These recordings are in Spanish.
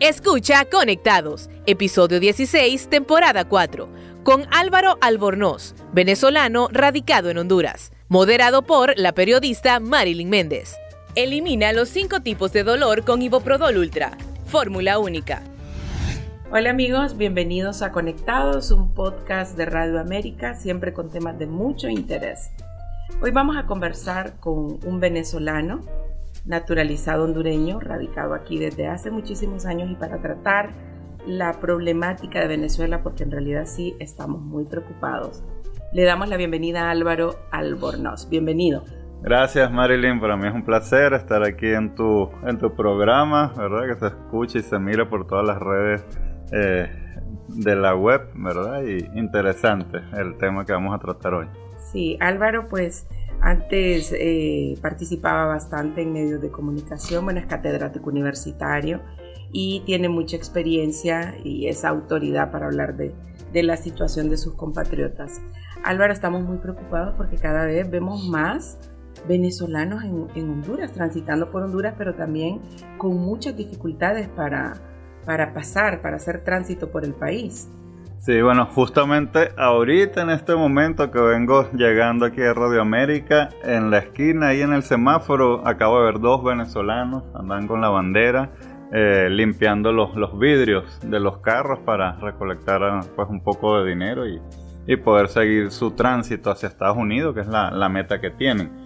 Escucha Conectados, episodio 16, temporada 4, con Álvaro Albornoz, venezolano radicado en Honduras, moderado por la periodista Marilyn Méndez. Elimina los cinco tipos de dolor con Iboprodol Ultra, fórmula única. Hola amigos, bienvenidos a Conectados, un podcast de Radio América, siempre con temas de mucho interés. Hoy vamos a conversar con un venezolano naturalizado hondureño, radicado aquí desde hace muchísimos años y para tratar la problemática de Venezuela, porque en realidad sí estamos muy preocupados. Le damos la bienvenida a Álvaro Albornoz. Bienvenido. Gracias Marilyn, para mí es un placer estar aquí en tu, en tu programa, ¿verdad? Que se escuche y se mire por todas las redes eh, de la web, ¿verdad? Y interesante el tema que vamos a tratar hoy. Sí, Álvaro, pues antes eh, participaba bastante en medios de comunicación, bueno, es catedrático universitario y tiene mucha experiencia y es autoridad para hablar de, la situación de sus compatriotas. Álvaro, estamos muy preocupados porque cada vez vemos más venezolanos en, Honduras, transitando por Honduras, pero también con muchas dificultades para, para pasar, para hacer tránsito por el país. Sí, bueno, justamente ahorita en este momento que vengo llegando aquí a Radio América, en la esquina ahí en el semáforo, acabo de ver dos venezolanos, andan con la bandera, eh, limpiando los, vidrios de los carros para recolectar pues un poco de dinero y, y poder seguir su tránsito hacia Estados Unidos, que es la, la meta que tienen.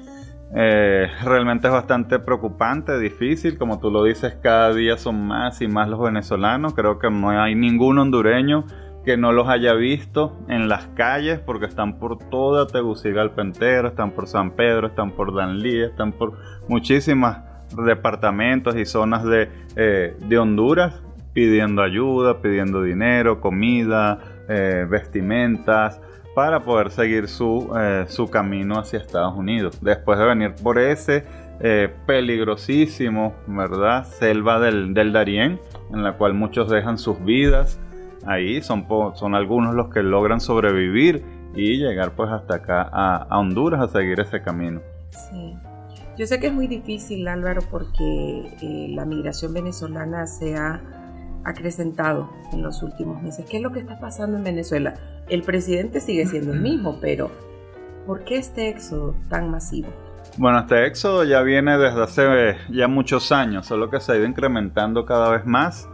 Eh, realmente es bastante preocupante, difícil, como tú lo dices, cada día son más y más los venezolanos, creo que no hay ningún hondureño que no los haya visto en las calles porque están por toda Tegucigalpa entera, están por San Pedro, están por Danlí, están por muchísimas departamentos y zonas de, eh, de Honduras pidiendo ayuda, pidiendo dinero, comida, eh, vestimentas para poder seguir su, eh, su, camino hacia Estados Unidos. Después de venir por ese peligrosísimo, ¿verdad? Selva del, del Darién, en la cual muchos dejan sus vidas ahí son, son algunos los que logran sobrevivir y llegar pues hasta acá a, Honduras a seguir ese camino. Sí. Yo sé que es muy difícil Álvaro porque eh, la migración venezolana se ha acrecentado en los últimos meses. ¿Qué es lo que está pasando en Venezuela? El presidente sigue siendo el mismo, pero ¿por qué este éxodo tan masivo? Bueno, este éxodo ya viene desde hace ya muchos años, solo que se ha ido incrementando cada vez más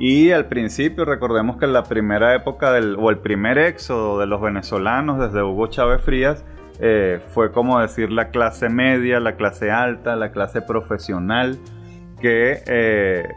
y al principio recordemos que la primera época del, o el primer éxodo de los venezolanos desde Hugo Chávez Frías eh, fue como decir la clase media, la clase alta, la clase profesional, que eh,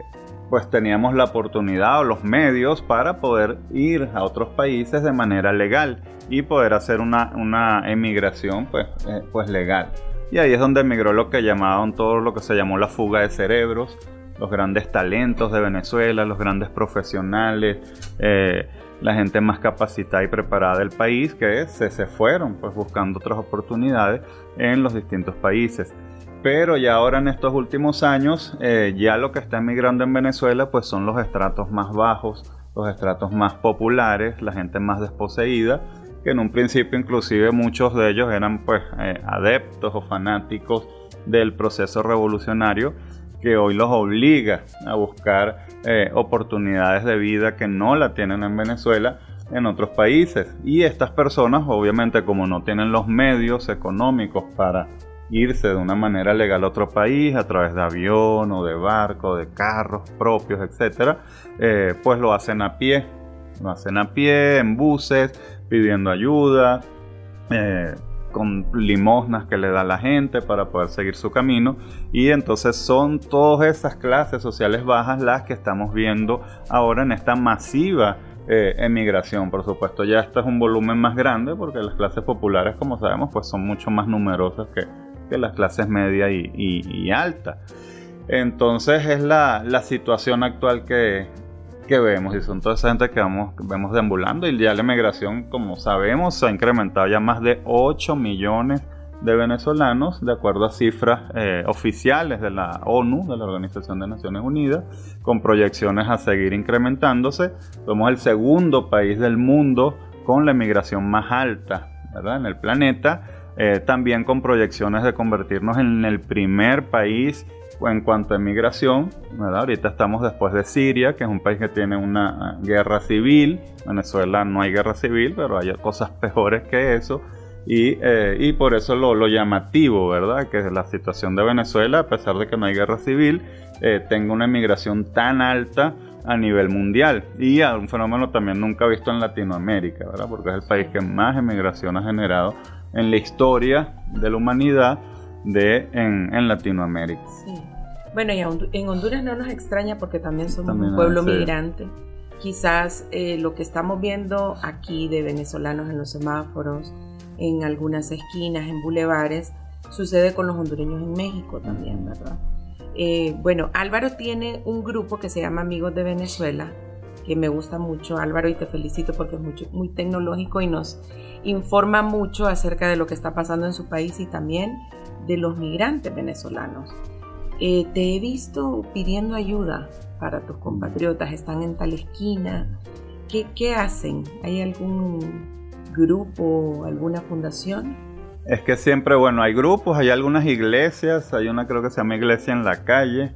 pues teníamos la oportunidad o los medios para poder ir a otros países de manera legal y poder hacer una, una emigración pues, eh, pues legal. Y ahí es donde emigró lo que llamaban todo lo que se llamó la fuga de cerebros, los grandes talentos de Venezuela, los grandes profesionales, eh, la gente más capacitada y preparada del país que se, se fueron pues buscando otras oportunidades en los distintos países. Pero ya ahora en estos últimos años, eh, ya lo que está emigrando en Venezuela pues son los estratos más bajos, los estratos más populares, la gente más desposeída, que en un principio inclusive muchos de ellos eran pues eh, adeptos o fanáticos del proceso revolucionario que hoy los obliga a buscar eh, oportunidades de vida que no la tienen en Venezuela en otros países. Y estas personas, obviamente, como no tienen los medios económicos para irse de una manera legal a otro país a través de avión o de barco, de carros propios, etcétera, eh, pues lo hacen a pie. Lo hacen a pie, en buses, pidiendo ayuda. Eh, con limosnas que le da la gente para poder seguir su camino. Y entonces son todas esas clases sociales bajas las que estamos viendo ahora en esta masiva eh, emigración. Por supuesto, ya esto es un volumen más grande porque las clases populares, como sabemos, pues son mucho más numerosas que, las clases media y, y, alta. Entonces es la, la situación actual que, que vemos y son toda esa gente que vamos, vemos deambulando y ya la emigración, como sabemos, se ha incrementado ya más de 8 millones de venezolanos, de acuerdo a cifras eh, oficiales de la ONU, de la Organización de Naciones Unidas, con proyecciones a seguir incrementándose. Somos el segundo país del mundo con la emigración más alta ¿verdad? en el planeta, eh, también con proyecciones de convertirnos en el primer país en cuanto a migración, ahorita estamos después de Siria, que es un país que tiene una guerra civil. Venezuela no hay guerra civil, pero hay cosas peores que eso. Y, eh, y por eso lo, lo, llamativo, ¿verdad? Que la situación de Venezuela, a pesar de que no hay guerra civil, eh, tenga una migración tan alta a nivel mundial y a un fenómeno también nunca visto en Latinoamérica, ¿verdad? Porque es el país que más emigración ha generado en la historia de la humanidad de, en, Latinoamérica. Sí. Bueno, y en Honduras no nos extraña porque también somos un pueblo migrante. Quizás eh, lo que estamos viendo aquí de venezolanos en los semáforos, en algunas esquinas, en bulevares, sucede con los hondureños en México también, ¿verdad? Eh, bueno, Álvaro tiene un grupo que se llama Amigos de Venezuela, que me gusta mucho, Álvaro, y te felicito porque es mucho, muy tecnológico y nos informa mucho acerca de lo que está pasando en su país y también de los migrantes venezolanos. Eh, te he visto pidiendo ayuda para tus compatriotas, están en tal esquina. ¿Qué, hacen? ¿Hay algún grupo, alguna fundación? Es que siempre, bueno, hay grupos, hay algunas iglesias, hay una creo que se llama Iglesia en la Calle,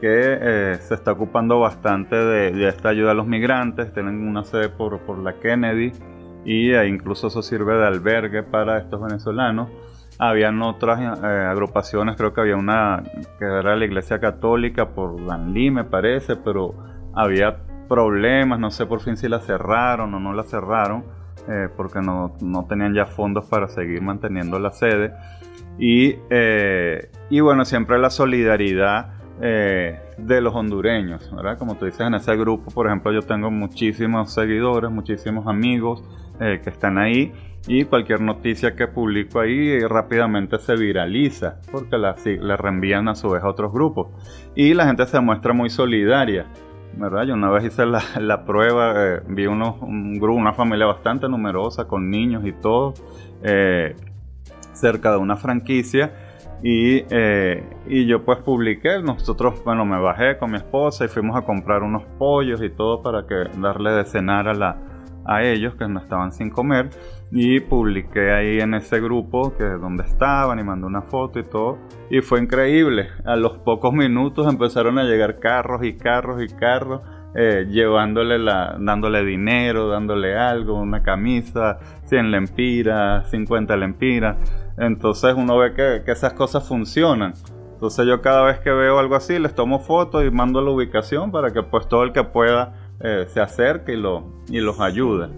que eh, se está ocupando bastante de, esta ayuda a los migrantes, tienen una sede por, por la Kennedy y e incluso eso sirve de albergue para estos venezolanos. Habían otras eh, agrupaciones, creo que había una que era la Iglesia Católica por Danlí, me parece, pero había problemas, no sé por fin si la cerraron o no la cerraron eh, porque no, tenían ya fondos para seguir manteniendo la sede. Y, eh, y bueno, siempre la solidaridad eh, de los hondureños, ¿verdad? Como tú dices, en ese grupo, por ejemplo, yo tengo muchísimos seguidores, muchísimos amigos que están ahí y cualquier noticia que publico ahí rápidamente se viraliza porque la, le reenvían a su vez a otros grupos y la gente se muestra muy solidaria. ¿verdad? Yo una vez hice la, prueba, eh, vi unos, un grupo, una familia bastante numerosa con niños y todo, eh, cerca de una franquicia. Y, eh, y, yo pues publiqué, nosotros, bueno, me bajé con mi esposa y fuimos a comprar unos pollos y todo para que darle de cenar a, la, a ellos que no estaban sin comer y publiqué ahí en ese grupo que donde estaban y mandé una foto y todo y fue increíble. A los pocos minutos empezaron a llegar carros y carros y carros eh, llevándole la dándole dinero dándole algo una camisa 100 lempiras 50 lempiras. Entonces uno ve que, que esas cosas funcionan. Entonces yo cada vez que veo algo así les tomo fotos y mando la ubicación para que pues todo el que pueda eh, se acerque y, lo, y los ayude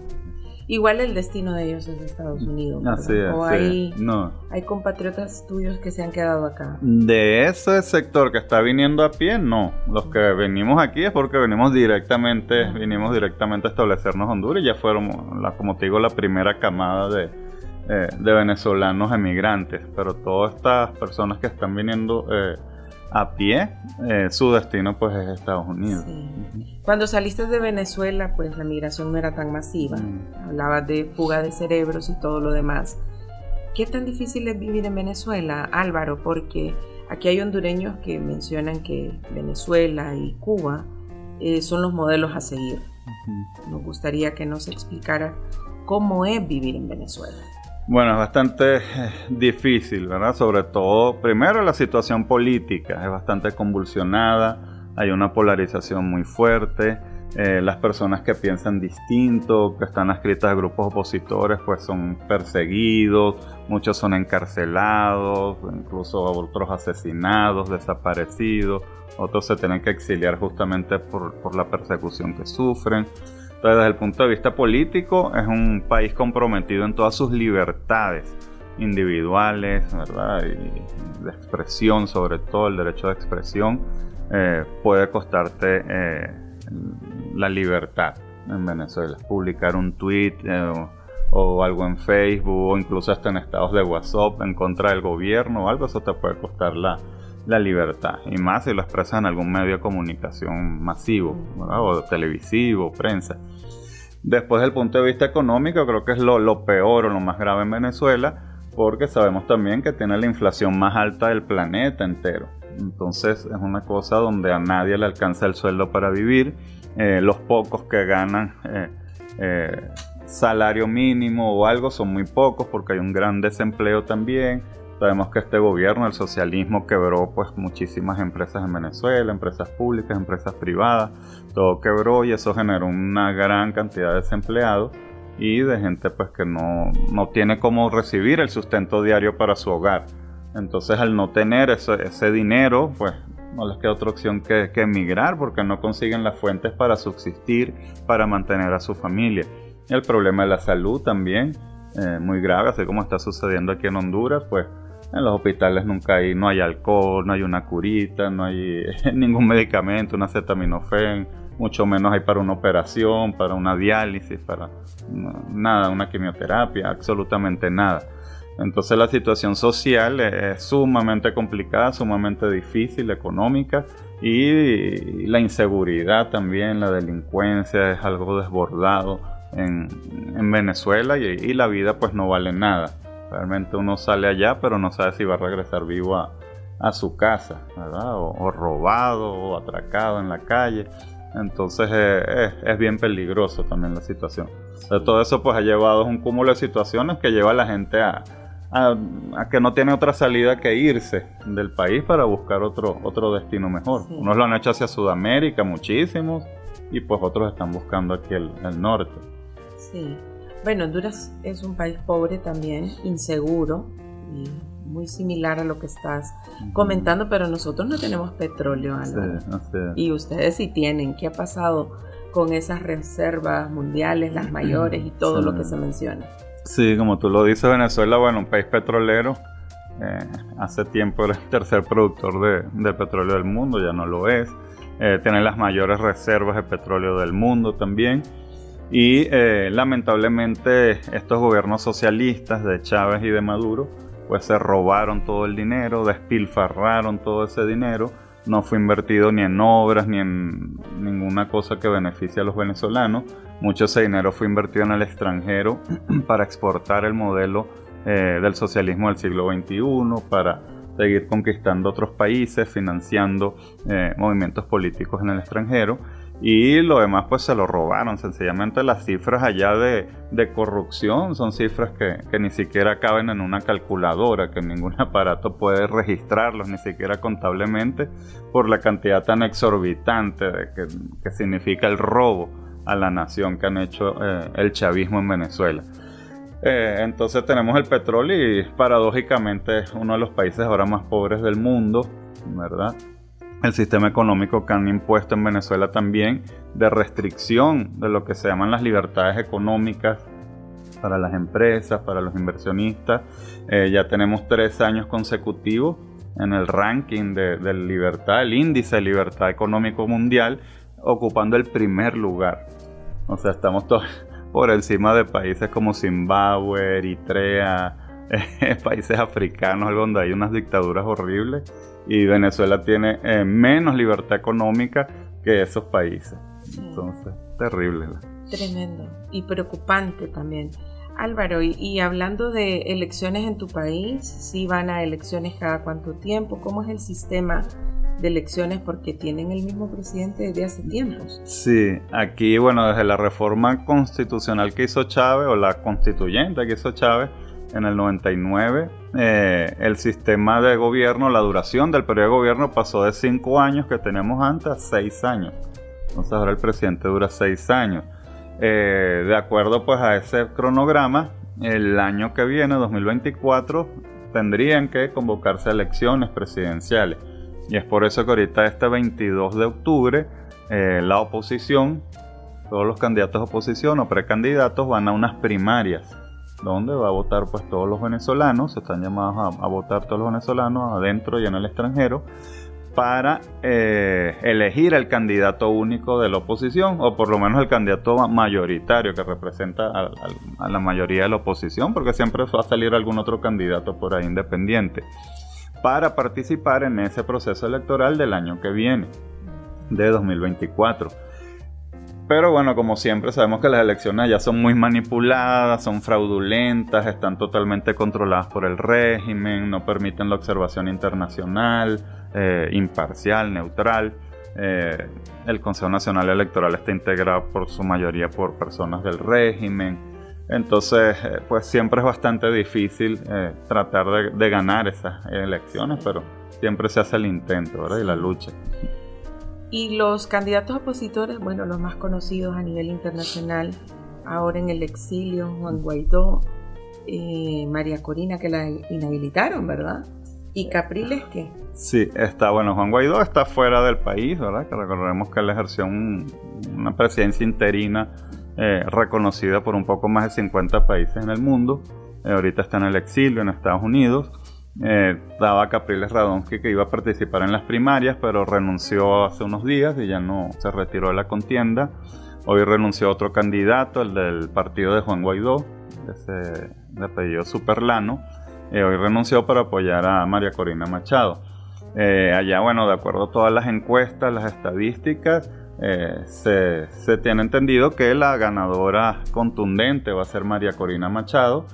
Igual el destino de ellos es Estados Unidos. Así es, o hay, no. hay compatriotas tuyos que se han quedado acá. De ese sector que está viniendo a pie, no. Los que venimos aquí es porque venimos directamente, ah. vinimos directamente a establecernos Honduras y ya fueron, la, como te digo, la primera camada de, eh, de venezolanos emigrantes. Pero todas estas personas que están viniendo eh, a pie, eh, su destino pues es Estados Unidos. Cuando saliste de Venezuela, pues la migración no era tan masiva. Mm. Hablabas de fuga de cerebros y todo lo demás. ¿Qué tan difícil es vivir en Venezuela, Álvaro? Porque aquí hay hondureños que mencionan que Venezuela y Cuba eh, son los modelos a seguir. Nos gustaría que nos explicara cómo es vivir en Venezuela. Bueno, es bastante eh, difícil, ¿verdad? Sobre todo, primero la situación política es bastante convulsionada, hay una polarización muy fuerte, eh, las personas que piensan distinto, que están adscritas a grupos opositores, pues son perseguidos, muchos son encarcelados, incluso otros asesinados, desaparecidos, otros se tienen que exiliar justamente por, por la persecución que sufren. Entonces, desde el punto de vista político, es un país comprometido en todas sus libertades individuales, ¿verdad? Y de expresión, sobre todo el derecho de expresión, eh, puede costarte eh, la libertad en Venezuela. Publicar un tweet eh, o, algo en Facebook o incluso hasta en estados de WhatsApp en contra del gobierno o algo, eso te puede costar la, la libertad. Y más si lo expresas en algún medio de comunicación masivo, o televisivo, prensa. Después del punto de vista económico, creo que es lo, peor o lo más grave en Venezuela, porque sabemos también que tiene la inflación más alta del planeta entero. Entonces es una cosa donde a nadie le alcanza el sueldo para vivir. Eh, los pocos que ganan eh, eh, salario mínimo o algo son muy pocos porque hay un gran desempleo también Sabemos que este gobierno, el socialismo, quebró pues muchísimas empresas en Venezuela, empresas públicas, empresas privadas, todo quebró y eso generó una gran cantidad de desempleados y de gente pues que no, no tiene cómo recibir el sustento diario para su hogar. Entonces al no tener ese, ese dinero, pues no les queda otra opción que, emigrar porque no consiguen las fuentes para subsistir, para mantener a su familia. El problema de la salud también, eh, muy grave, así como está sucediendo aquí en Honduras, pues en los hospitales nunca hay, no hay alcohol, no hay una curita, no hay ningún medicamento, una acetaminofén, mucho menos hay para una operación, para una diálisis, para nada, una quimioterapia, absolutamente nada. Entonces la situación social es sumamente complicada, sumamente difícil, económica y la inseguridad también, la delincuencia es algo desbordado en, Venezuela y, la vida pues no vale nada. Realmente uno sale allá pero no sabe si va a regresar vivo a, su casa, ¿verdad? O, robado o atracado en la calle. Entonces eh, es, bien peligroso también la situación. De todo eso pues ha llevado a un cúmulo de situaciones que lleva a la gente a, a, que no tiene otra salida que irse del país para buscar otro, otro destino mejor. Unos lo han hecho hacia Sudamérica, muchísimos, y pues otros están buscando aquí el, norte. Sí. Bueno, Honduras es un país pobre también, inseguro y muy similar a lo que estás comentando, pero nosotros no tenemos petróleo, Y ustedes sí tienen. ¿Qué ha pasado con esas reservas mundiales, las mayores y todo lo que se menciona? Sí, como tú lo dices, Venezuela, bueno, un país petrolero. Eh, hace tiempo era el tercer productor de, petróleo del mundo, ya no lo es. Eh, tiene las mayores reservas de petróleo del mundo también. Y eh, lamentablemente estos gobiernos socialistas de Chávez y de Maduro, pues se robaron todo el dinero, despilfarraron todo ese dinero. No fue invertido ni en obras ni en ninguna cosa que beneficie a los venezolanos mucho ese dinero fue invertido en el extranjero para exportar el modelo eh, del socialismo del siglo XXI, para seguir conquistando otros países, financiando eh, movimientos políticos en el extranjero. Y lo demás pues se lo robaron. Sencillamente las cifras allá de, corrupción son cifras que, ni siquiera caben en una calculadora, que ningún aparato puede registrarlos, ni siquiera contablemente, por la cantidad tan exorbitante de que, significa el robo a la nación que han hecho eh, el chavismo en Venezuela. Eh, entonces tenemos el petróleo y paradójicamente es uno de los países ahora más pobres del mundo, ¿verdad? El sistema económico que han impuesto en Venezuela también de restricción de lo que se llaman las libertades económicas para las empresas, para los inversionistas. Eh, ya tenemos tres años consecutivos en el ranking de, libertad, el índice de libertad económico mundial, ocupando el primer lugar. O sea, estamos por encima de países como Zimbabue, Eritrea, países africanos donde hay unas dictaduras horribles y Venezuela tiene eh, menos libertad económica que esos países. Entonces, terrible. Tremendo y preocupante también. Álvaro, y, hablando de elecciones en tu país, si van a elecciones cada cuánto tiempo, ¿cómo es el sistema de elecciones porque tienen el mismo presidente desde hace tiempos. Sí, aquí, bueno, desde la reforma constitucional que hizo Chávez, o la constituyente que hizo Chávez en el 99, eh, el sistema de gobierno, la duración del periodo de gobierno pasó de cinco años que teníamos antes a seis años. Entonces ahora el presidente dura seis años. Eh, de acuerdo pues a ese cronograma, el año que viene, 2024, tendrían que convocarse elecciones presidenciales. Y es por eso que ahorita este 22 de octubre eh, la oposición, todos los candidatos de oposición o precandidatos van a unas primarias donde va a votar pues todos los venezolanos, están llamados a, votar todos los venezolanos adentro y en el extranjero para eh, elegir el candidato único de la oposición o por lo menos el candidato mayoritario que representa a la mayoría de la oposición porque siempre va a salir algún otro candidato por ahí independiente para participar en ese proceso electoral del año que viene, de 2024. Pero bueno, como siempre sabemos que las elecciones ya son muy manipuladas, son fraudulentas, están totalmente controladas por el régimen, no permiten la observación internacional, eh, imparcial, neutral. Eh, el Consejo Nacional Electoral está integrado por su mayoría por personas del régimen. Entonces, eh, pues siempre es bastante difícil tratar de, ganar esas elecciones, pero siempre se hace el intento, ¿verdad? Y la lucha. Y los candidatos opositores, bueno, los más conocidos a nivel internacional, ahora en el exilio, Juan Guaidó, eh, María Corina, que la inhabilitaron, ¿verdad? ¿Y Capriles qué? Sí, está, bueno, Juan Guaidó está fuera del país, ¿verdad? Que recordemos que él ejerció una presidencia interina eh, reconocida por un poco más de 50 países en el mundo. Eh, ahorita está en el exilio en Estados Unidos. Eh, daba Capriles Radonsky que iba a participar en las primarias, pero renunció hace unos días y ya no se retiró de la contienda. Hoy renunció otro candidato, el del partido de Juan Guaidó, ese de apellido Superlano. hoy renunció para apoyar a María Corina Machado. allá, bueno, de acuerdo a todas las encuestas, las estadísticas, eh, se, tiene entendido que la ganadora contundente va a ser María Corina Machado.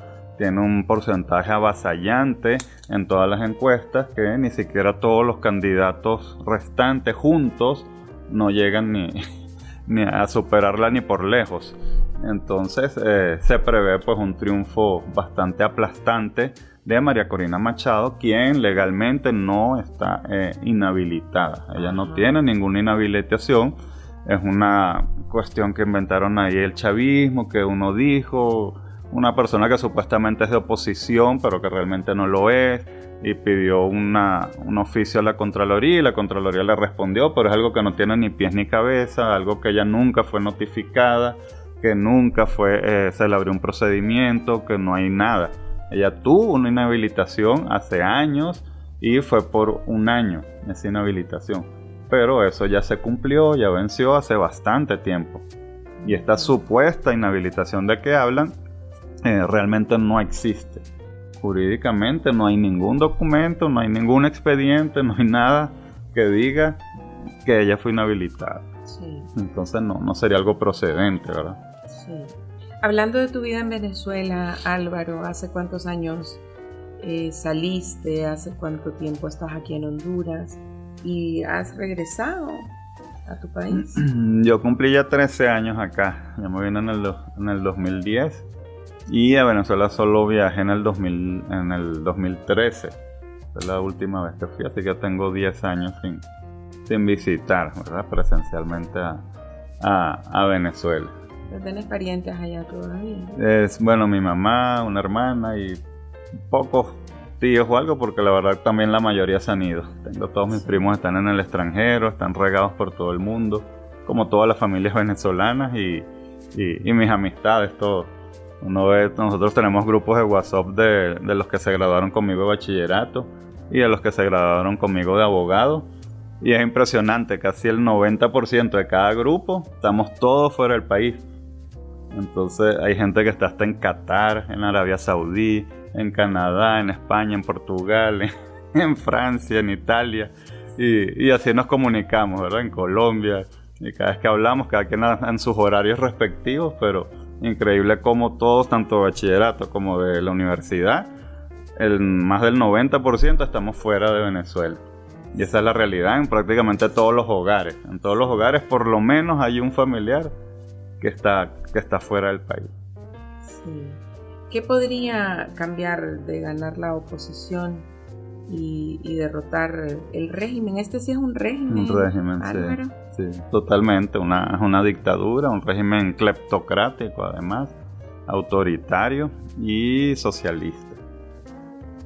Tiene un porcentaje avasallante en todas las encuestas que ni siquiera todos los candidatos restantes juntos no llegan ni, ni a superarla ni por lejos. Entonces eh, se prevé pues un triunfo bastante aplastante de María Corina Machado, quien legalmente no está eh, inhabilitada. Ella no tiene ninguna inhabilitación es una cuestión que inventaron ahí el chavismo, que uno dijo, una persona que supuestamente es de oposición, pero que realmente no lo es, y pidió una, un oficio a la Contraloría y la Contraloría le respondió, pero es algo que no tiene ni pies ni cabeza, algo que ella nunca fue notificada, que nunca fue, eh, se le abrió un procedimiento, que no hay nada. Ella tuvo una inhabilitación hace años y fue por un año esa inhabilitación pero eso ya se cumplió, ya venció hace bastante tiempo. Y esta supuesta inhabilitación de que hablan eh, realmente no existe. Jurídicamente no hay ningún documento, no hay ningún expediente, no hay nada que diga que ella fue inhabilitada. Entonces no, no sería algo procedente, ¿verdad? Sí. Hablando de tu vida en Venezuela, Álvaro, ¿hace cuántos años eh, saliste? ¿Hace cuánto tiempo estás aquí en Honduras? y has regresado a tu país. Yo cumplí ya 13 años acá, ya me vine en el, en el 2010 y a Venezuela solo viajé en el, 2000, en el 2013, fue la última vez que fui, así que tengo 10 años sin, sin visitar ¿verdad? presencialmente a, a, a Venezuela. ¿Tienes parientes allá todavía? Es, bueno, mi mamá, una hermana y pocos tíos o algo, porque la verdad también la mayoría se han ido. Tengo todos mis primos están en el extranjero, están regados por todo el mundo, como todas las familias venezolanas y, y, mis amistades, todo. Uno ve, nosotros tenemos grupos de WhatsApp de, de los que se graduaron conmigo de bachillerato y de los que se graduaron conmigo de abogado. Y es impresionante, casi el 90% de cada grupo estamos todos fuera del país. Entonces hay gente que está hasta en Qatar, en Arabia Saudí, en Canadá, en España, en Portugal, en, Francia, en Italia. Y, así nos comunicamos, ¿verdad? En Colombia. Y cada vez que hablamos, cada quien en sus horarios respectivos, pero increíble como todos, tanto bachillerato como de la universidad, el, más del 90% estamos fuera de Venezuela. Y esa es la realidad en prácticamente todos los hogares. En todos los hogares por lo menos hay un familiar que está, que está fuera del país. Sí. ¿Qué podría cambiar de ganar la oposición y, derrotar el régimen? Este sí es un régimen. Un régimen, sí, Totalmente, una, una dictadura, un régimen cleptocrático además, autoritario y socialista.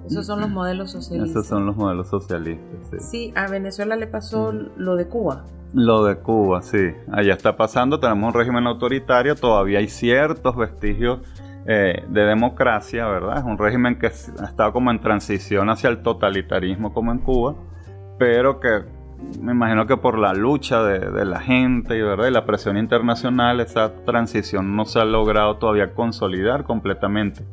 Esos son los modelos socialistas. Esos son los modelos socialistas, sí. Sí, a Venezuela le pasó lo de Cuba. Lo de Cuba, sí. Allá está pasando, tenemos un régimen autoritario, todavía hay ciertos vestigios eh, de democracia, ¿verdad? Es un régimen que ha estado como en transición hacia el totalitarismo como en Cuba, pero que me imagino que por la lucha de, la gente y la presión internacional, esa transición no se ha logrado todavía consolidar completamente.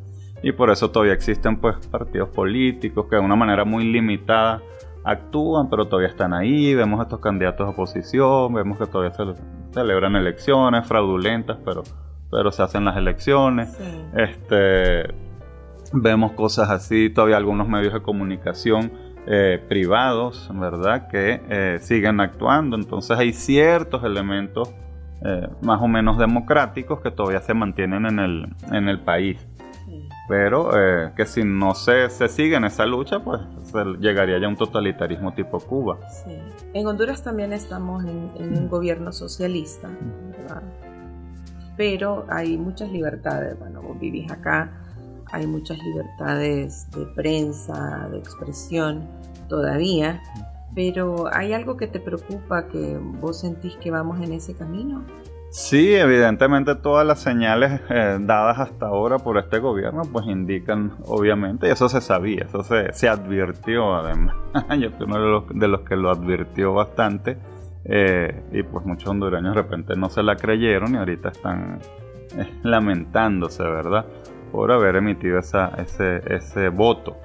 Y por eso todavía existen pues partidos políticos que de una manera muy limitada actúan, pero todavía están ahí. Vemos a estos candidatos de oposición, vemos que todavía se celebran elecciones fraudulentas, pero pero se hacen las elecciones. Este, vemos cosas así, todavía algunos medios de comunicación eh, privados, ¿verdad? Que eh, siguen actuando. Entonces hay ciertos elementos eh, más o menos democráticos que todavía se mantienen en el, en el país. Pero eh, que si no se, se sigue en esa lucha, pues llegaría ya a un totalitarismo tipo Cuba. Sí. En Honduras también estamos en, un gobierno socialista, ¿verdad? Pero hay muchas libertades. Bueno, vos vivís acá, hay muchas libertades de prensa, de expresión todavía. Pero ¿hay algo que te preocupa que vos sentís que vamos en ese camino? Sí, evidentemente todas las señales eh, dadas hasta ahora por este gobierno pues indican obviamente, y eso se sabía, eso se, advirtió además, yo fui uno de los, de los, que lo advirtió bastante eh, y pues muchos hondureños de repente no se la creyeron y ahorita están eh, lamentándose, ¿verdad? Por haber emitido ese, ese voto.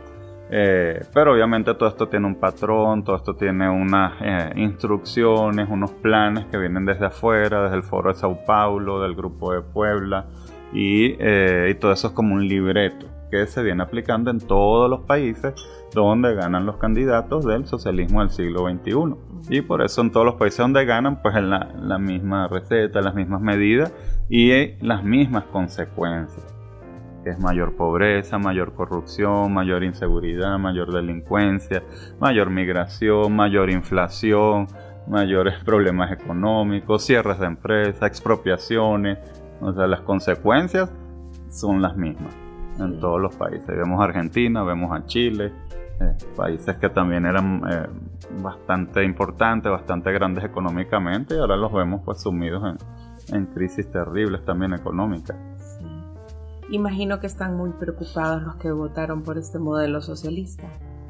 Eh, pero obviamente todo esto tiene un patrón, todo esto tiene unas eh, instrucciones, unos planes que vienen desde afuera, desde el Foro de Sao Paulo, del Grupo de Puebla, y, eh, y todo eso es como un libreto que se viene aplicando en todos los países donde ganan los candidatos del socialismo del siglo XXI. Y por eso en todos los países donde ganan, pues en la, la misma receta, las mismas medidas y las mismas consecuencias que es mayor pobreza, mayor corrupción, mayor inseguridad, mayor delincuencia, mayor migración, mayor inflación, mayores problemas económicos, cierres de empresas, expropiaciones. O sea, las consecuencias son las mismas en todos los países. Vemos a Argentina, vemos a Chile, eh, países que también eran eh, bastante importantes, bastante grandes económicamente y ahora los vemos pues sumidos en, en crisis terribles también económicas. Imagino que están muy preocupados los que votaron por este modelo socialista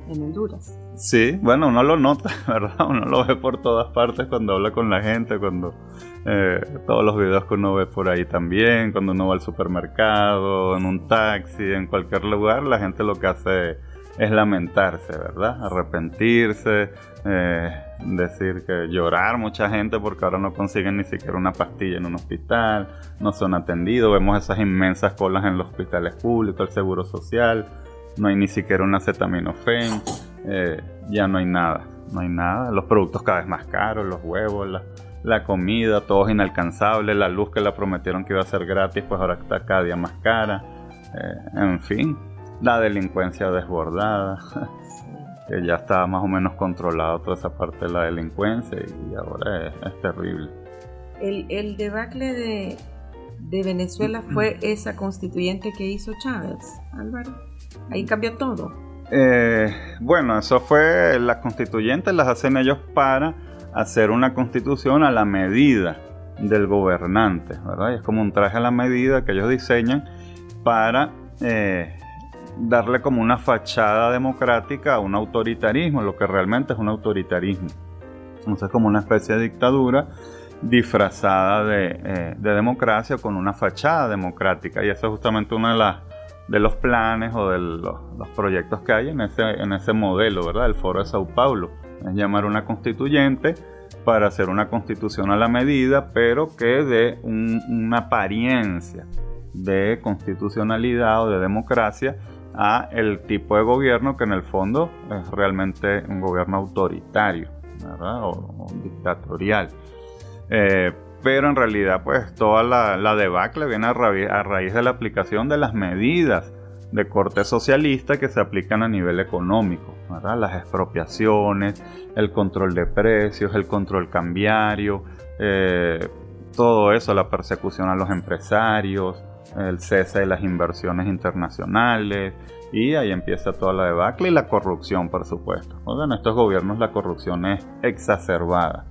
en Honduras. Sí, bueno, uno lo nota, ¿verdad? Uno lo ve por todas partes cuando habla con la gente, cuando eh, todos los videos que uno ve por ahí también, cuando uno va al supermercado, en un taxi, en cualquier lugar, la gente lo que hace es lamentarse, ¿verdad? Arrepentirse, eh, decir que llorar mucha gente porque ahora no consiguen ni siquiera una pastilla en un hospital, no son atendidos, vemos esas inmensas colas en los hospitales públicos, el seguro social, no hay ni siquiera un acetaminofén, eh, ya no hay nada, no hay nada, los productos cada vez más caros, los huevos, la, comida, todo es inalcanzable, la luz que la prometieron que iba a ser gratis, pues ahora está cada día más cara, eh, en fin, la delincuencia desbordada, que ya estaba más o menos controlado toda esa parte de la delincuencia y ahora es, terrible. El, el debacle de, de, Venezuela fue esa constituyente que hizo Chávez, Álvaro. Ahí cambió todo. Eh, bueno, eso fue, las constituyentes las hacen ellos para hacer una constitución a la medida del gobernante, ¿verdad? es como un traje a la medida que ellos diseñan para eh, darle como una fachada democrática a un autoritarismo, lo que realmente es un autoritarismo. Entonces como una especie de dictadura disfrazada de, eh, democracia con una fachada democrática. Y eso es justamente uno de, de los planes o de los, proyectos que hay en ese, en ese modelo, ¿verdad? El Foro de Sao Paulo. Es llamar una constituyente para hacer una constitución a la medida, pero que dé una apariencia de constitucionalidad o de democracia a el tipo de gobierno que en el fondo es realmente un gobierno autoritario O, dictatorial. Eh, pero en realidad pues toda la, debacle viene a, raíz de la aplicación de las medidas de corte socialista que se aplican a nivel económico, las expropiaciones, el control de precios, el control cambiario, eh, todo eso, la persecución a los empresarios, el cese de las inversiones internacionales y ahí empieza toda la debacle y la corrupción, por supuesto. en estos gobiernos la corrupción es exacerbada,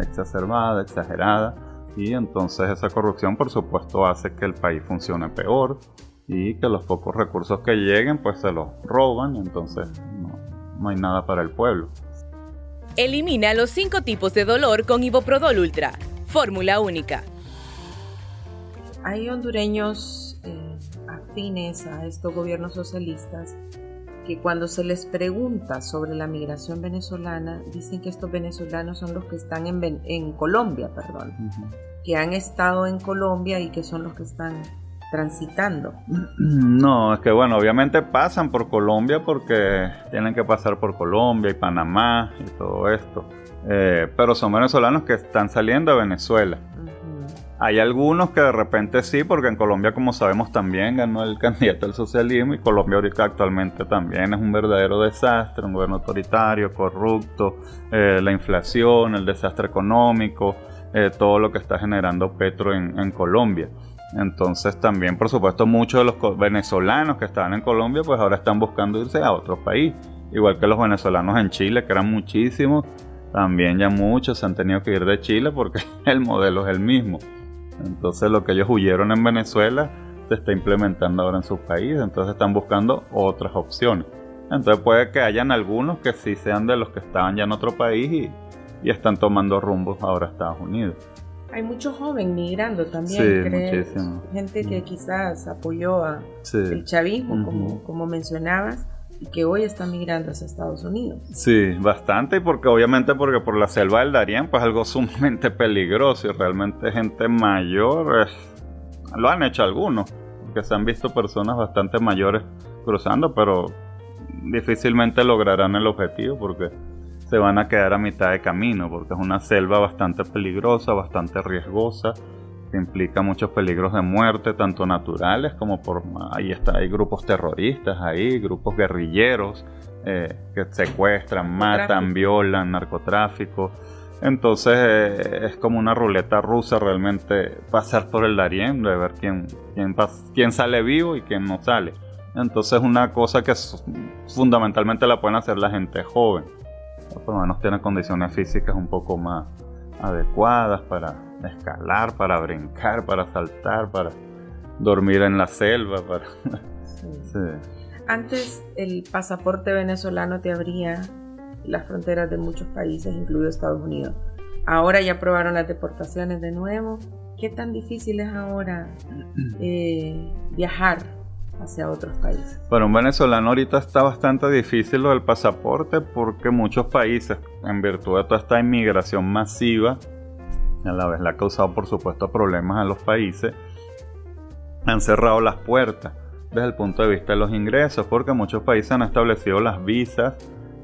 exacerbada, exagerada y entonces esa corrupción, por supuesto, hace que el país funcione peor y que los pocos recursos que lleguen pues se los roban y entonces no, no hay nada para el pueblo. Elimina los cinco tipos de dolor con Iboprodol Ultra. Fórmula única hay hondureños eh, afines a estos gobiernos socialistas que cuando se les pregunta sobre la migración venezolana, dicen que estos venezolanos son los que están en, en Colombia, perdón, que han estado en Colombia y que son los que están transitando. No, es que bueno, obviamente pasan por Colombia porque tienen que pasar por Colombia y Panamá y todo esto. Eh, pero son venezolanos que están saliendo a Venezuela. Hay algunos que de repente sí, porque en Colombia, como sabemos, también ganó el candidato al socialismo y Colombia ahorita actualmente también es un verdadero desastre, un gobierno autoritario, corrupto, eh, la inflación, el desastre económico, eh, todo lo que está generando Petro en, Colombia. Entonces también, por supuesto, muchos de los venezolanos que estaban en Colombia, pues ahora están buscando irse a otro país. Igual que los venezolanos en Chile, que eran muchísimos, también ya muchos se han tenido que ir de Chile porque el modelo es el mismo. Entonces lo que ellos huyeron en Venezuela se está implementando ahora en su país, entonces están buscando otras opciones. Entonces puede que hayan algunos que sí sean de los que estaban ya en otro país y, están tomando rumbos ahora a Estados Unidos. Hay muchos jóvenes migrando también, sí, muchísimo. gente que mm. quizás apoyó a el chavismo, como, como mencionabas y que hoy está migrando hacia Estados Unidos. Sí, bastante, porque obviamente porque por la selva del Darién, pues algo sumamente peligroso y realmente gente mayor, lo han hecho algunos, porque se han visto personas bastante mayores cruzando, pero difícilmente lograrán el objetivo porque se van a quedar a mitad de camino, porque es una selva bastante peligrosa, bastante riesgosa que implica muchos peligros de muerte, tanto naturales como por... Ahí está, hay grupos terroristas ahí, grupos guerrilleros eh, que secuestran, matan, violan, narcotráfico. Entonces eh, es como una ruleta rusa realmente pasar por el Darién, de ver quién, quién, quién sale vivo y quién no sale. Entonces es una cosa que fundamentalmente la pueden hacer la gente joven. Por lo menos tiene condiciones físicas un poco más adecuadas para escalar, para brincar, para saltar, para dormir en la selva. Para... Antes el pasaporte venezolano te abría las fronteras de muchos países, incluido Estados Unidos. Ahora ya aprobaron las deportaciones de nuevo. ¿Qué tan difícil es ahora eh, viajar hacia otros países? Para un venezolano ahorita está bastante difícil lo del pasaporte porque muchos países, en virtud de toda esta inmigración masiva, a la vez le ha causado por supuesto problemas a los países, han cerrado las puertas desde el punto de vista de los ingresos, porque muchos países han establecido las visas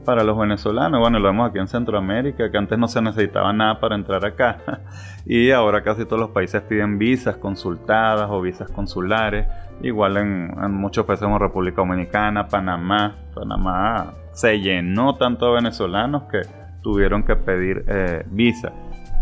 para los venezolanos. Bueno, lo vemos aquí en Centroamérica, que antes no se necesitaba nada para entrar acá. Y ahora casi todos los países piden visas consultadas o visas consulares. Igual en, muchos países como República Dominicana, Panamá. Panamá se llenó tanto de venezolanos que tuvieron que pedir eh.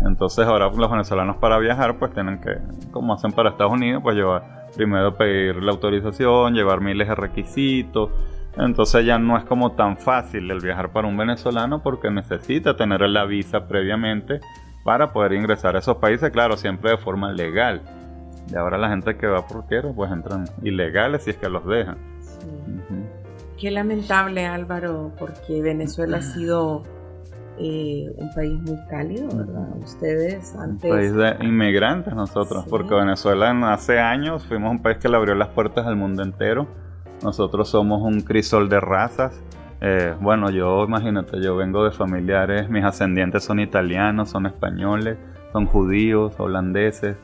Entonces ahora los venezolanos para viajar pues tienen que, como hacen para Estados Unidos, pues llevar, primero pedir la autorización, llevar miles de requisitos. Entonces ya no es como tan fácil el viajar para un venezolano porque necesita tener la visa previamente para poder ingresar a esos países, claro, siempre de forma legal. Y ahora la gente que va por tierra pues entran ilegales si es que los dejan. Qué lamentable Álvaro, porque Venezuela ha sido eh, un país muy cálido, ¿verdad? Ustedes antes... Un país de inmigrantes nosotros, porque Venezuela hace años fuimos un país que le abrió las puertas al mundo entero. Nosotros somos un crisol de razas. Eh, bueno, yo imagínate, yo vengo de familiares, mis ascendientes son italianos, son españoles, son judíos, holandeses.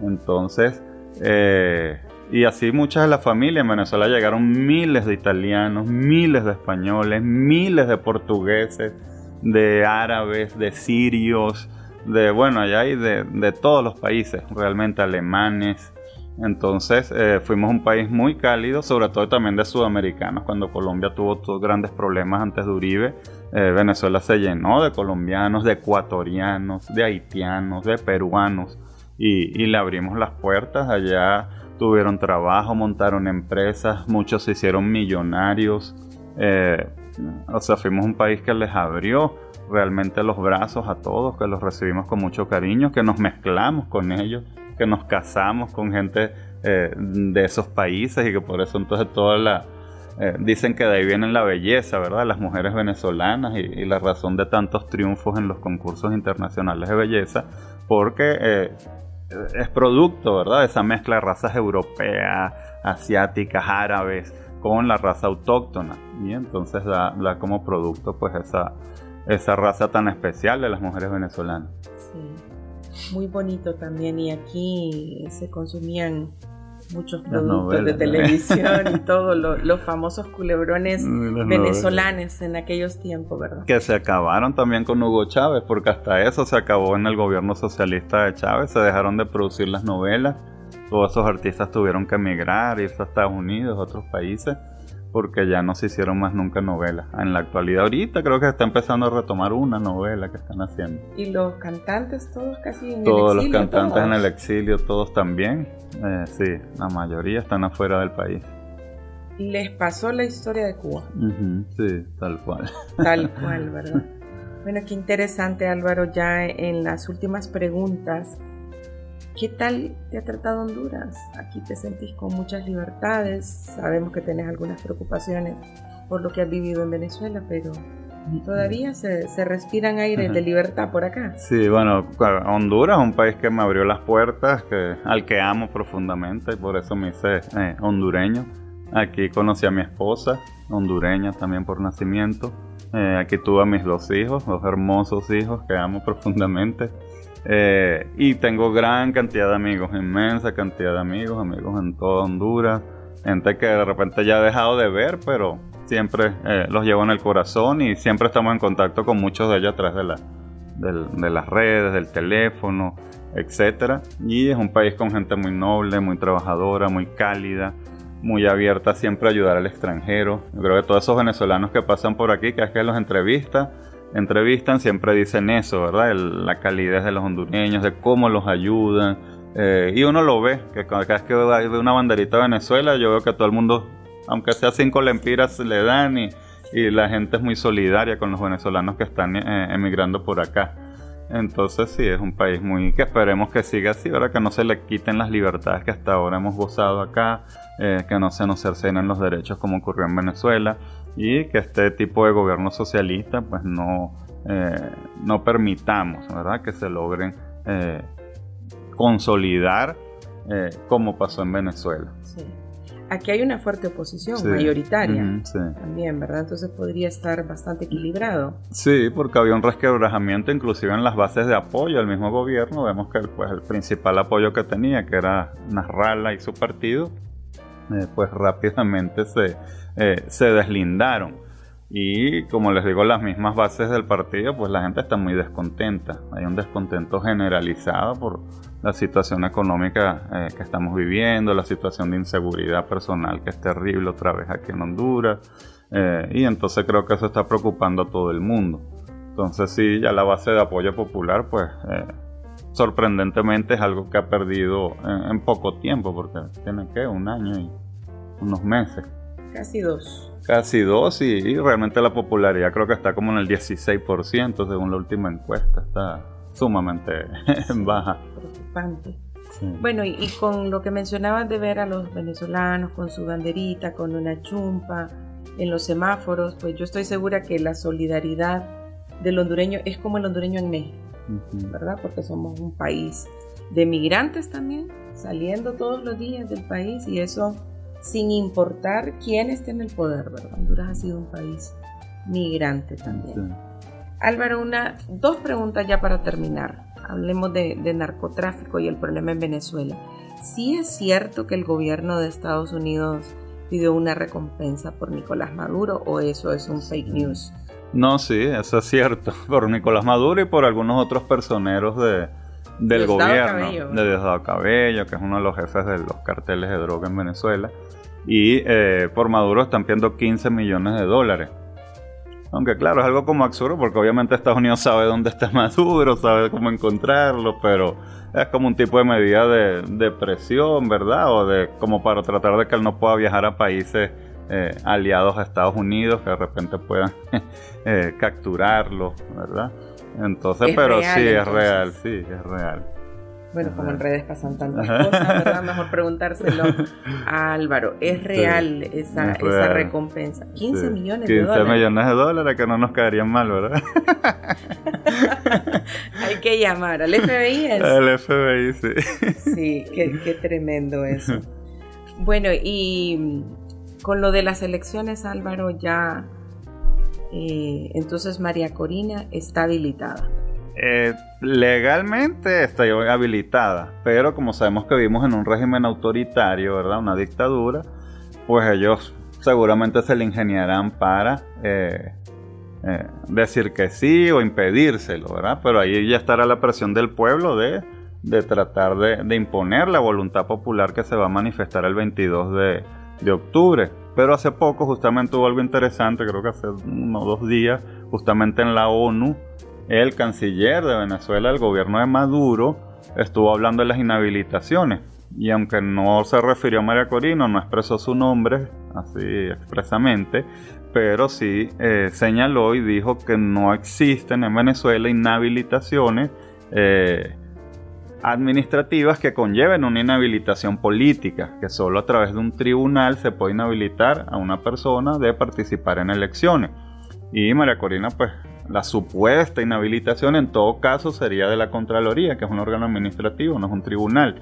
Entonces, eh, y así muchas de las familias en Venezuela llegaron miles de italianos, miles de españoles, miles de portugueses de árabes, de sirios, de, bueno, allá hay de, todos los países, realmente alemanes. Entonces eh, fuimos un país muy cálido, sobre todo también de sudamericanos. Cuando Colombia tuvo todos grandes problemas antes de Uribe, eh, Venezuela se llenó de colombianos, de ecuatorianos, de haitianos, de peruanos y, le abrimos las puertas. Allá tuvieron trabajo, montaron empresas, muchos se hicieron millonarios. Eh, o sea, fuimos un país que les abrió realmente los brazos a todos, que los recibimos con mucho cariño, que nos mezclamos con ellos, que nos casamos con gente eh, de esos países y que por eso entonces toda la... Eh, dicen que de ahí viene la belleza, ¿verdad? Las mujeres venezolanas y, la razón de tantos triunfos en los concursos internacionales de belleza, porque eh, es producto, ¿verdad? Esa mezcla de razas europeas, asiáticas, árabes, con la raza autóctona y entonces da, como producto pues esa, esa raza tan especial de las mujeres venezolanas. Sí, muy bonito también y aquí se consumían muchos productos de televisión y todos los famosos culebrones venezolanos en aquellos tiempos, ¿verdad? Que se acabaron también con Hugo Chávez, porque hasta eso se acabó en el gobierno socialista de Chávez, se dejaron de producir las novelas, todos esos artistas tuvieron que emigrar, irse a Estados Unidos, a otros países porque ya no se hicieron más nunca novelas. En la actualidad ahorita creo que está empezando a retomar una novela que están haciendo. ¿Y los cantantes todos casi en todos el exilio? Todos los cantantes en el exilio, todos también. Eh, sí, la mayoría están afuera del país. Les pasó la historia de Cuba. sí, tal cual. Tal cual, ¿verdad? bueno, qué interesante Álvaro, ya en las últimas preguntas ¿Qué tal te ha tratado Honduras? Aquí te sentís con muchas libertades, sabemos que tenés algunas preocupaciones por lo que has vivido en Venezuela, pero todavía se, respiran aires de libertad por acá. Sí, bueno, Honduras es un país que me abrió las puertas, que, al que amo profundamente, y por eso me hice eh, hondureño. Aquí conocí a mi esposa, hondureña también por nacimiento. Eh, aquí tuve a mis dos hijos, dos hermosos hijos que amo profundamente. Eh, y tengo gran cantidad de amigos, inmensa cantidad de amigos, amigos en toda Honduras, gente que de repente ya he dejado de ver, pero siempre eh, los llevo en el corazón y siempre estamos en contacto con muchos de ellos a través de, la, de, las redes, del teléfono, etcétera. Y es un país con gente muy noble, muy trabajadora, muy cálida, muy abierta siempre a ayudar al extranjero. Yo creo que todos esos venezolanos que pasan por aquí, que es que los entrevistas, entrevistan siempre dicen eso, ¿verdad? la calidez de los hondureños, de cómo los ayudan. Eh, y uno lo ve, que cada vez que ve una banderita de Venezuela, yo veo que todo el mundo, aunque sea cinco lempiras, le dan y, la gente es muy solidaria con los venezolanos que están eh, emigrando por acá. Entonces sí, es un país muy que esperemos que siga así, ahora que no se le quiten las libertades que hasta ahora hemos gozado acá, eh, que no se nos cercenen los derechos como ocurrió en Venezuela y que este tipo de gobierno socialista pues no, eh, no permitamos ¿verdad? que se logren eh, consolidar como pasó en Venezuela. Sí. Aquí hay una fuerte oposición mayoritaria también, ¿verdad? Entonces podría estar bastante equilibrado. Sí, porque había un resquebrajamiento inclusive en las bases de apoyo al mismo gobierno. Vemos que pues, el principal apoyo que tenía, que era Nasrallah y su partido, pues rápidamente se, eh, se deslindaron. Y como les digo, las mismas bases del partido, pues la gente está muy descontenta. Hay un descontento generalizado por la situación económica eh, que estamos viviendo, la situación de inseguridad personal que es terrible otra vez aquí en Honduras. Eh, y entonces creo que eso está preocupando a todo el mundo. Entonces sí, ya la base de apoyo popular, pues sorprendentemente es algo que ha perdido en, en poco tiempo, porque tiene que un año y unos meses. Casi dos. Casi dos y, realmente la popularidad creo que está como en el 16% según la última encuesta. Está sumamente baja. Preocupante. Bueno, y, con lo que mencionabas de ver a los venezolanos con su banderita, con una chumpa en los semáforos, pues yo estoy segura que la solidaridad del hondureño es como el hondureño en México, ¿verdad? Porque somos un país de migrantes también, saliendo todos los días del país y eso sin importar quién esté en el poder, ¿verdad? Honduras ha sido un país migrante también. Álvaro, una, dos preguntas ya para terminar. Hablemos de, narcotráfico y el problema en Venezuela. ¿Sí es cierto que el gobierno de Estados Unidos pidió una recompensa por Nicolás Maduro o eso es un fake news? No, sí, eso es cierto. Por Nicolás Maduro y por algunos otros personeros de, del gobierno, de Diosdado Cabello, que es uno de los jefes de los carteles de droga en Venezuela. Y eh, por Maduro están pidiendo 15 millones de dólares. Aunque claro, es algo como absurdo porque obviamente Estados Unidos sabe dónde está Maduro, sabe cómo encontrarlo, pero es como un tipo de medida de, presión, ¿verdad? O de como para tratar de que él no pueda viajar a países eh, aliados a Estados Unidos que de repente puedan eh, capturarlo, ¿verdad? Entonces, pero sí, es real, sí, es real. Bueno, como en redes pasan tantas cosas, ¿verdad? Mejor preguntárselo a Álvaro. ¿Es real esa, esa recompensa? 15 millones de dólares. 15 millones de dólares que no nos caerían mal, ¿verdad? Hay que llamar al FBI. Al FBI, sí. Sí, qué, qué tremendo eso. Bueno, y con lo de las elecciones, Álvaro, ya... Eh, entonces María Corina está habilitada. Eh, legalmente está habilitada, pero como sabemos que vivimos en un régimen autoritario, ¿verdad? Una dictadura, pues ellos seguramente se le ingeniarán para eh, eh, decir que sí o impedírselo, ¿verdad? Pero ahí ya estará la presión del pueblo de, tratar de, imponer la voluntad popular que se va a manifestar el 22 de, de octubre. Pero hace poco justamente hubo algo interesante, creo que hace uno o dos días, justamente en la ONU, el canciller de Venezuela, el gobierno de Maduro, estuvo hablando de las inhabilitaciones. Y aunque no se refirió a María Corina, no expresó su nombre así expresamente, pero sí eh, señaló y dijo que no existen en Venezuela inhabilitaciones eh, administrativas que conlleven una inhabilitación política, que solo a través de un tribunal se puede inhabilitar a una persona de participar en elecciones. Y María Corina, pues la supuesta inhabilitación en todo caso sería de la Contraloría, que es un órgano administrativo, no es un tribunal.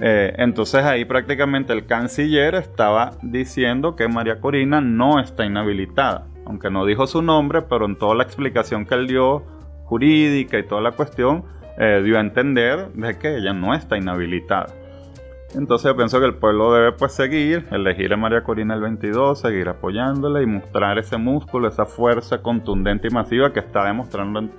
Eh, entonces ahí prácticamente el canciller estaba diciendo que María Corina no está inhabilitada, aunque no dijo su nombre, pero en toda la explicación que él dio jurídica y toda la cuestión, eh, dio a entender de que ella no está inhabilitada. Entonces yo pienso que el pueblo debe pues seguir, elegir a María Corina el 22, seguir apoyándola y mostrar ese músculo, esa fuerza contundente y masiva que está demostrando en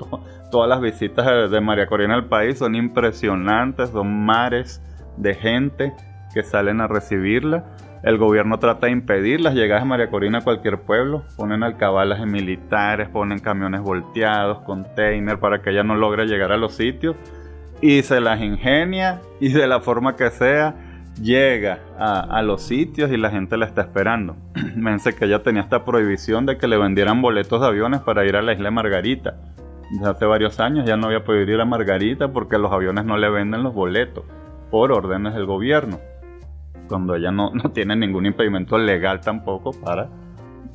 todas las visitas de, María Corina al país. Son impresionantes, son mares de gente que salen a recibirla. El gobierno trata de impedir las llegadas de María Corina a cualquier pueblo. Ponen alcabalas militares, ponen camiones volteados, containers para que ella no logre llegar a los sitios. Y se las ingenia y de la forma que sea llega a, los sitios y la gente la está esperando. Mense que ella tenía esta prohibición de que le vendieran boletos de aviones para ir a la isla de Margarita. Desde hace varios años ya no había podido ir a Margarita porque los aviones no le venden los boletos por órdenes del gobierno, cuando ella no, tiene ningún impedimento legal tampoco para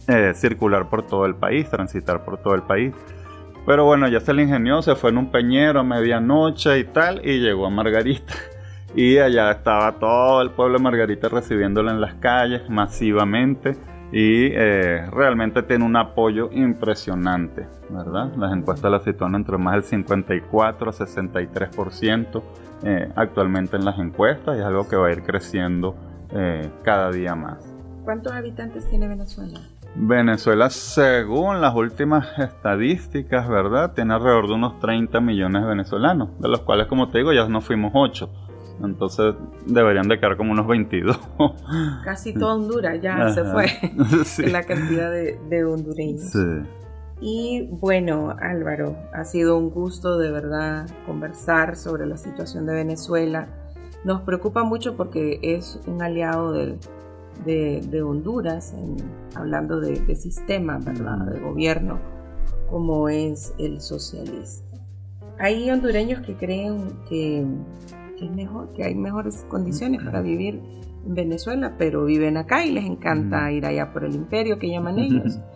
eh, circular por todo el país, transitar por todo el país. Pero bueno, ya se le ingenió, se fue en un peñero a medianoche y tal, y llegó a Margarita. Y allá estaba todo el pueblo de Margarita recibiéndola en las calles masivamente y eh, realmente tiene un apoyo impresionante, ¿verdad? Las encuestas la sitúan entre más del 54 a 63% eh, actualmente en las encuestas y es algo que va a ir creciendo eh, cada día más. ¿Cuántos habitantes tiene Venezuela? Venezuela, según las últimas estadísticas, ¿verdad? Tiene alrededor de unos 30 millones de venezolanos, de los cuales, como te digo, ya nos fuimos 8. Entonces deberían de quedar como unos 22. Casi todo Honduras ya se fue la cantidad de, de hondureños. Sí. Y bueno, Álvaro, ha sido un gusto de verdad conversar sobre la situación de Venezuela. Nos preocupa mucho porque es un aliado de, Honduras, hablando de, sistema, ¿verdad? De gobierno, como es el socialista. Hay hondureños que creen que, es mejor, que hay mejores condiciones para vivir en Venezuela, pero viven acá y les encanta ir allá por el imperio que llaman ellos.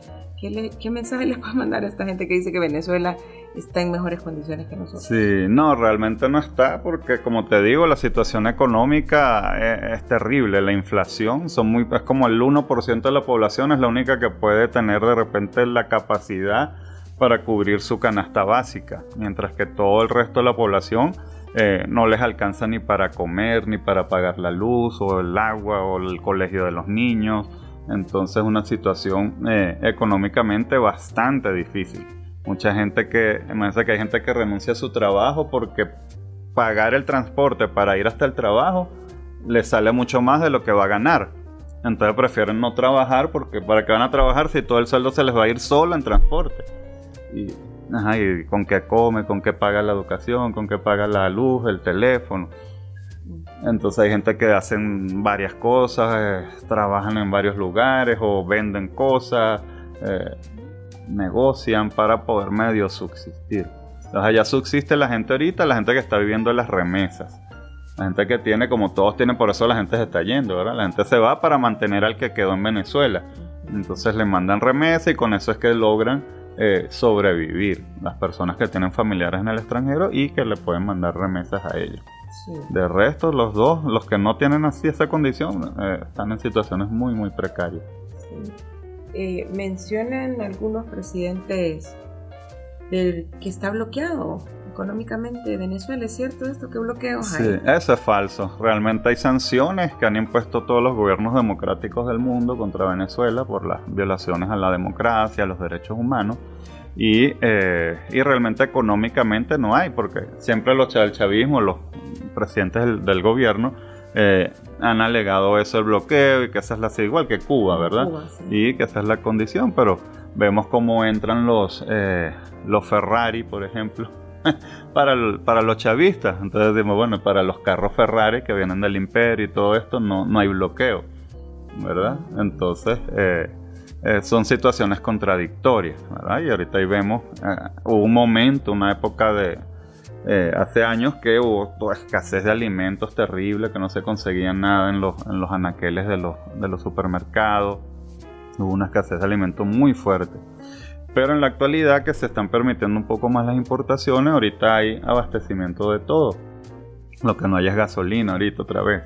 ¿Qué, mensaje le puedo mandar a esta gente que dice que Venezuela está en mejores condiciones que nosotros? Sí, no, realmente no está porque como te digo, la situación económica es, terrible, la inflación son muy, es como el 1% de la población es la única que puede tener de repente la capacidad para cubrir su canasta básica, mientras que todo el resto de la población eh, no les alcanza ni para comer, ni para pagar la luz o el agua o el colegio de los niños entonces una situación eh, económicamente bastante difícil. Mucha gente que, imagínense que hay gente que renuncia a su trabajo porque pagar el transporte para ir hasta el trabajo le sale mucho más de lo que va a ganar. Entonces prefieren no trabajar porque para qué van a trabajar si todo el sueldo se les va a ir solo en transporte. Y con qué come, con qué paga la educación, con qué paga la luz, el teléfono. Entonces hay gente que hacen varias cosas, eh, trabajan en varios lugares o venden cosas, eh, negocian para poder medio subsistir. Entonces allá subsiste la gente ahorita, la gente que está viviendo en las remesas. La gente que tiene, como todos tienen, por eso la gente se está yendo, ¿verdad? La gente se va para mantener al que quedó en Venezuela. Entonces le mandan remesa y con eso es que logran eh, sobrevivir las personas que tienen familiares en el extranjero y que le pueden mandar remesas a ellos. De resto, los dos, los que no tienen así esa condición, eh, están en situaciones muy, muy precarias. Eh, mencionan algunos presidentes del que está bloqueado económicamente Venezuela. ¿Es cierto esto? ¿Qué bloqueos hay? Sí, eso es falso. Realmente hay sanciones que han impuesto todos los gobiernos democráticos del mundo contra Venezuela por las violaciones a la democracia, a los derechos humanos. Y, eh, y realmente económicamente no hay, porque siempre los, el chavismo, los presidentes del, gobierno, eh, han alegado eso el bloqueo y que esa es la igual que Cuba, ¿verdad? Y que esa es la condición, pero vemos cómo entran los, eh, los Ferrari, por ejemplo, para, los chavistas. Entonces decimos, bueno, para los carros Ferrari que vienen del imperio y todo esto, no, no hay bloqueo, ¿verdad? Entonces, eh, eh, son situaciones contradictorias, ¿verdad? Y ahorita ahí vemos, hubo un momento, una época de, hace años que hubo toda escasez de alimentos terrible, que no se conseguía nada en los, en los anaqueles de los, de los supermercados hubo una escasez de alimentos muy fuerte. Pero en la actualidad que se están permitiendo un poco más las importaciones, ahorita hay abastecimiento de todo. Lo que no hay es gasolina ahorita otra vez.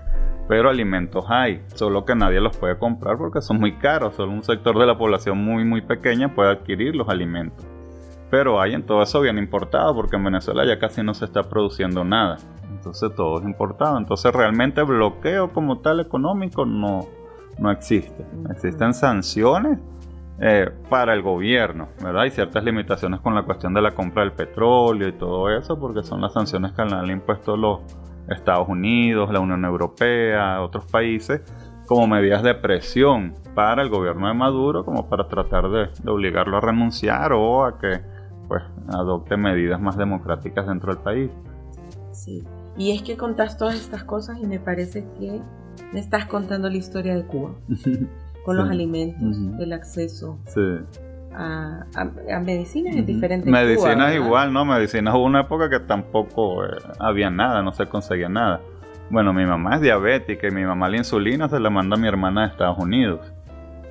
Pero alimentos hay, solo que nadie los puede comprar porque son muy caros. Solo un sector de la población muy muy pequeña puede adquirir los alimentos. Pero hay en todo eso bien importado porque en Venezuela ya casi no se está produciendo nada. Entonces todo es importado. Entonces realmente bloqueo como tal económico no, no existe. Existen sanciones eh, para el gobierno, ¿verdad? Hay ciertas limitaciones con la cuestión de la compra del petróleo y todo eso, porque son las sanciones que han impuesto los Estados Unidos, la Unión Europea, otros países, como medidas de presión para el gobierno de Maduro, como para tratar de, obligarlo a renunciar o a que pues adopte medidas más democráticas dentro del país. Sí, y es que contás todas estas cosas y me parece que me estás contando la historia de Cuba, con los alimentos, el acceso a, medicinas en diferentes Medicinas igual, ¿no? Medicinas hubo una época que tampoco eh, había nada, no se conseguía nada. Bueno, mi mamá es diabética y mi mamá la insulina se la manda a mi hermana de Estados Unidos.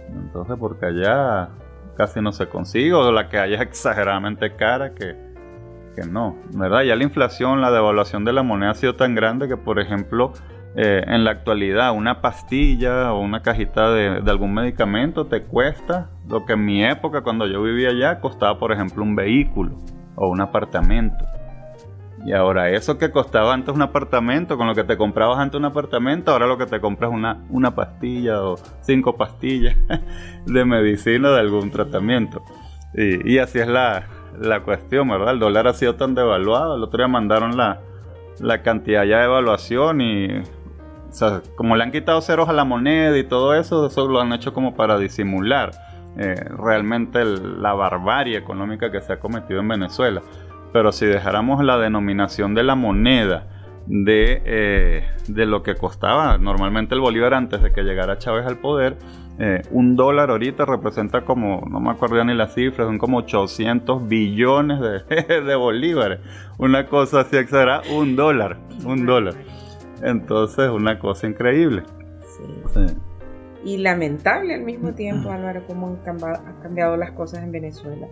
Entonces, porque allá casi no se consigue, o la que haya exageradamente cara que, que no, ¿verdad? Ya la inflación, la devaluación de la moneda ha sido tan grande que, por ejemplo, eh, en la actualidad una pastilla o una cajita de, algún medicamento te cuesta lo que en mi época cuando yo vivía allá costaba por ejemplo un vehículo o un apartamento. Y ahora eso que costaba antes un apartamento, con lo que te comprabas antes un apartamento, ahora lo que te compras una, una pastilla o cinco pastillas de medicina de algún tratamiento. Y, así es la, la, cuestión, ¿verdad? El dólar ha sido tan devaluado. El otro día mandaron la, la cantidad ya de evaluación y o sea, como le han quitado ceros a la moneda y todo eso, eso lo han hecho como para disimular eh, realmente la barbarie económica que se ha cometido en Venezuela. Pero si dejáramos la denominación de la moneda de, eh, de lo que costaba normalmente el bolívar antes de que llegara Chávez al poder, eh, un dólar ahorita representa como, no me acuerdo ni las cifras, son como 800 billones de, de bolívares. Una cosa así exagerada, un dólar, un dólar. Entonces, una cosa increíble. Sí. Y lamentable al mismo tiempo, Álvaro, cómo han cambiado, las cosas en Venezuela.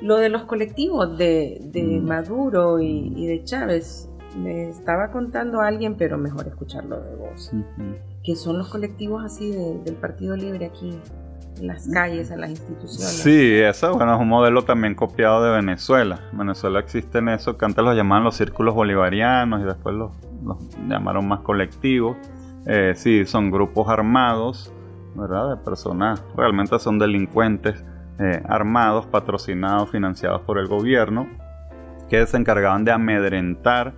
Lo de los colectivos de, mm. Maduro y, de Chávez, me estaba contando alguien, pero mejor escucharlo de vos, que son los colectivos así del Partido Libre aquí en las calles, en las instituciones. Sí, eso bueno, es un modelo también copiado de Venezuela. En Venezuela existen eso, que antes los llamaban los círculos bolivarianos y después los, llamaron más colectivos. Eh, sí, son grupos armados, ¿verdad? De personas, realmente son delincuentes eh, armados, patrocinados, financiados por el gobierno, que se encargaban de amedrentar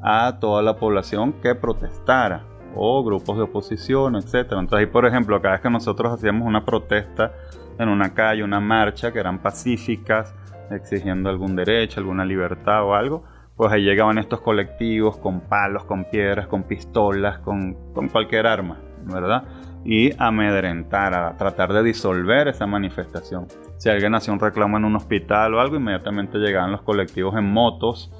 a toda la población que protestara o grupos de oposición, etcétera. Entonces ahí, por ejemplo, cada vez que nosotros hacíamos una protesta en una calle, una marcha, que eran pacíficas, exigiendo algún derecho, alguna libertad o algo, pues ahí llegaban estos colectivos con palos, con piedras, con pistolas, con, cualquier arma, ¿verdad? Y amedrentar, a tratar de disolver esa manifestación. Si alguien hacía un reclamo en un hospital o algo, inmediatamente llegaban los colectivos en motos,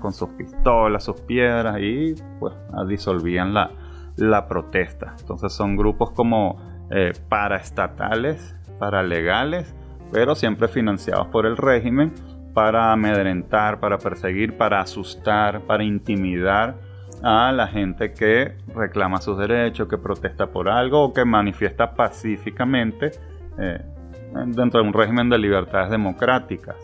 con sus pistolas, sus piedras y pues disolvían la, la protesta. Entonces son grupos como eh, paraestatales, paralegales, pero siempre financiados por el régimen para amedrentar, para perseguir, para asustar, para intimidar a la gente que reclama sus derechos, que protesta por algo o que manifiesta pacíficamente eh, dentro de un régimen de libertades democráticas.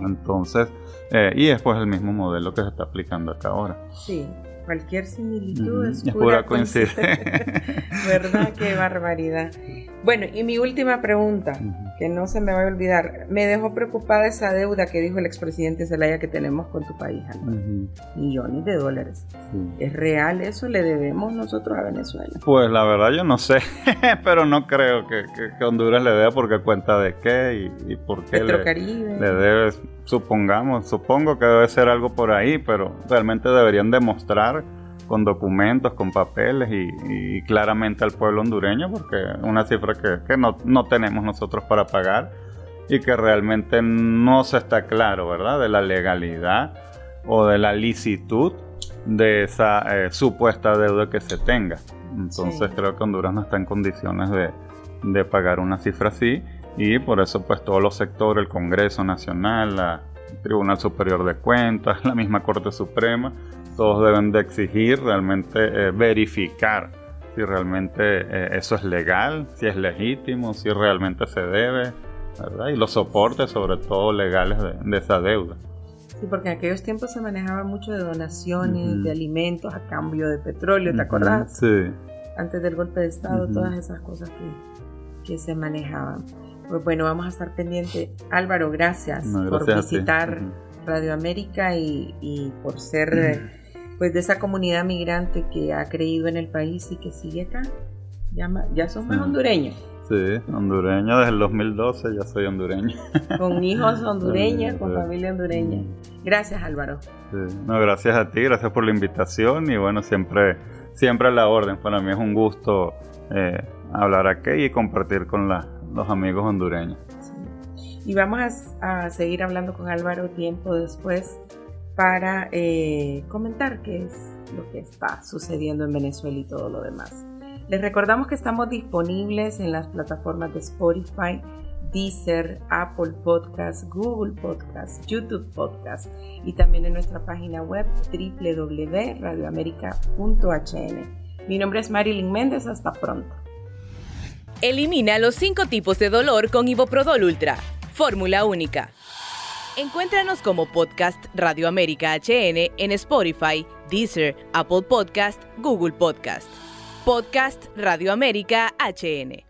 Entonces, Eh, y después el mismo modelo que se está aplicando acá ahora. Sí, cualquier similitud es, pura, coincidencia. ¿Verdad? Qué barbaridad. Bueno, y mi última pregunta, que no se me va a olvidar. Me dejó preocupada esa deuda que dijo el expresidente Zelaya que tenemos con tu país, Millones de dólares. ¿Es real eso? ¿Le debemos nosotros a Venezuela? Pues la verdad yo no sé, pero no creo que, Honduras le deba porque cuenta de qué y, por qué le, le debe, supongamos, supongo que debe ser algo por ahí, pero realmente deberían demostrar con documentos, con papeles y, claramente al pueblo hondureño, porque una cifra que, no, no, tenemos nosotros para pagar y que realmente no se está claro, ¿verdad?, de la legalidad o de la licitud de esa eh, supuesta deuda que se tenga. Entonces creo que Honduras no está en condiciones de, de pagar una cifra así y por eso pues todos los sectores, el Congreso Nacional, la, el Tribunal Superior de Cuentas, la misma Corte Suprema, todos deben de exigir realmente eh, verificar si realmente eh, eso es legal, si es legítimo, si realmente se debe, ¿verdad? Y los soportes sobre todo legales de, esa deuda. Sí, porque en aquellos tiempos se manejaba mucho de donaciones, de alimentos a cambio de petróleo, ¿te acordás? Sí. Antes del golpe de Estado, todas esas cosas que, que se manejaban. Pues bueno, vamos a estar pendientes. Álvaro, gracias, por visitar Radio América y, y por ser pues de esa comunidad migrante que ha creído en el país y que sigue acá. Ya, ya somos hondureños. Sí, hondureño desde el 2012 ya soy hondureño. Con hijos hondureños, con familia hondureña. Gracias Álvaro. No, gracias a ti, gracias por la invitación y bueno, siempre, siempre a la orden. Para mí es un gusto eh, hablar aquí y compartir con los amigos hondureños. Y vamos a seguir hablando con Álvaro tiempo después para eh, comentar qué es lo que está sucediendo en Venezuela y todo lo demás. Les recordamos que estamos disponibles en las plataformas de Spotify, Deezer, Apple Podcast, Google Podcast, YouTube Podcast y también en nuestra página web www.radioamerica.hn. Mi nombre es Marilyn Méndez, hasta pronto. Elimina los cinco tipos de dolor con Iboprodol Ultra, fórmula única. Encuéntranos como Podcast Radio América HN en Spotify, Deezer, Apple Podcast, Google Podcast. Podcast Radio América HN.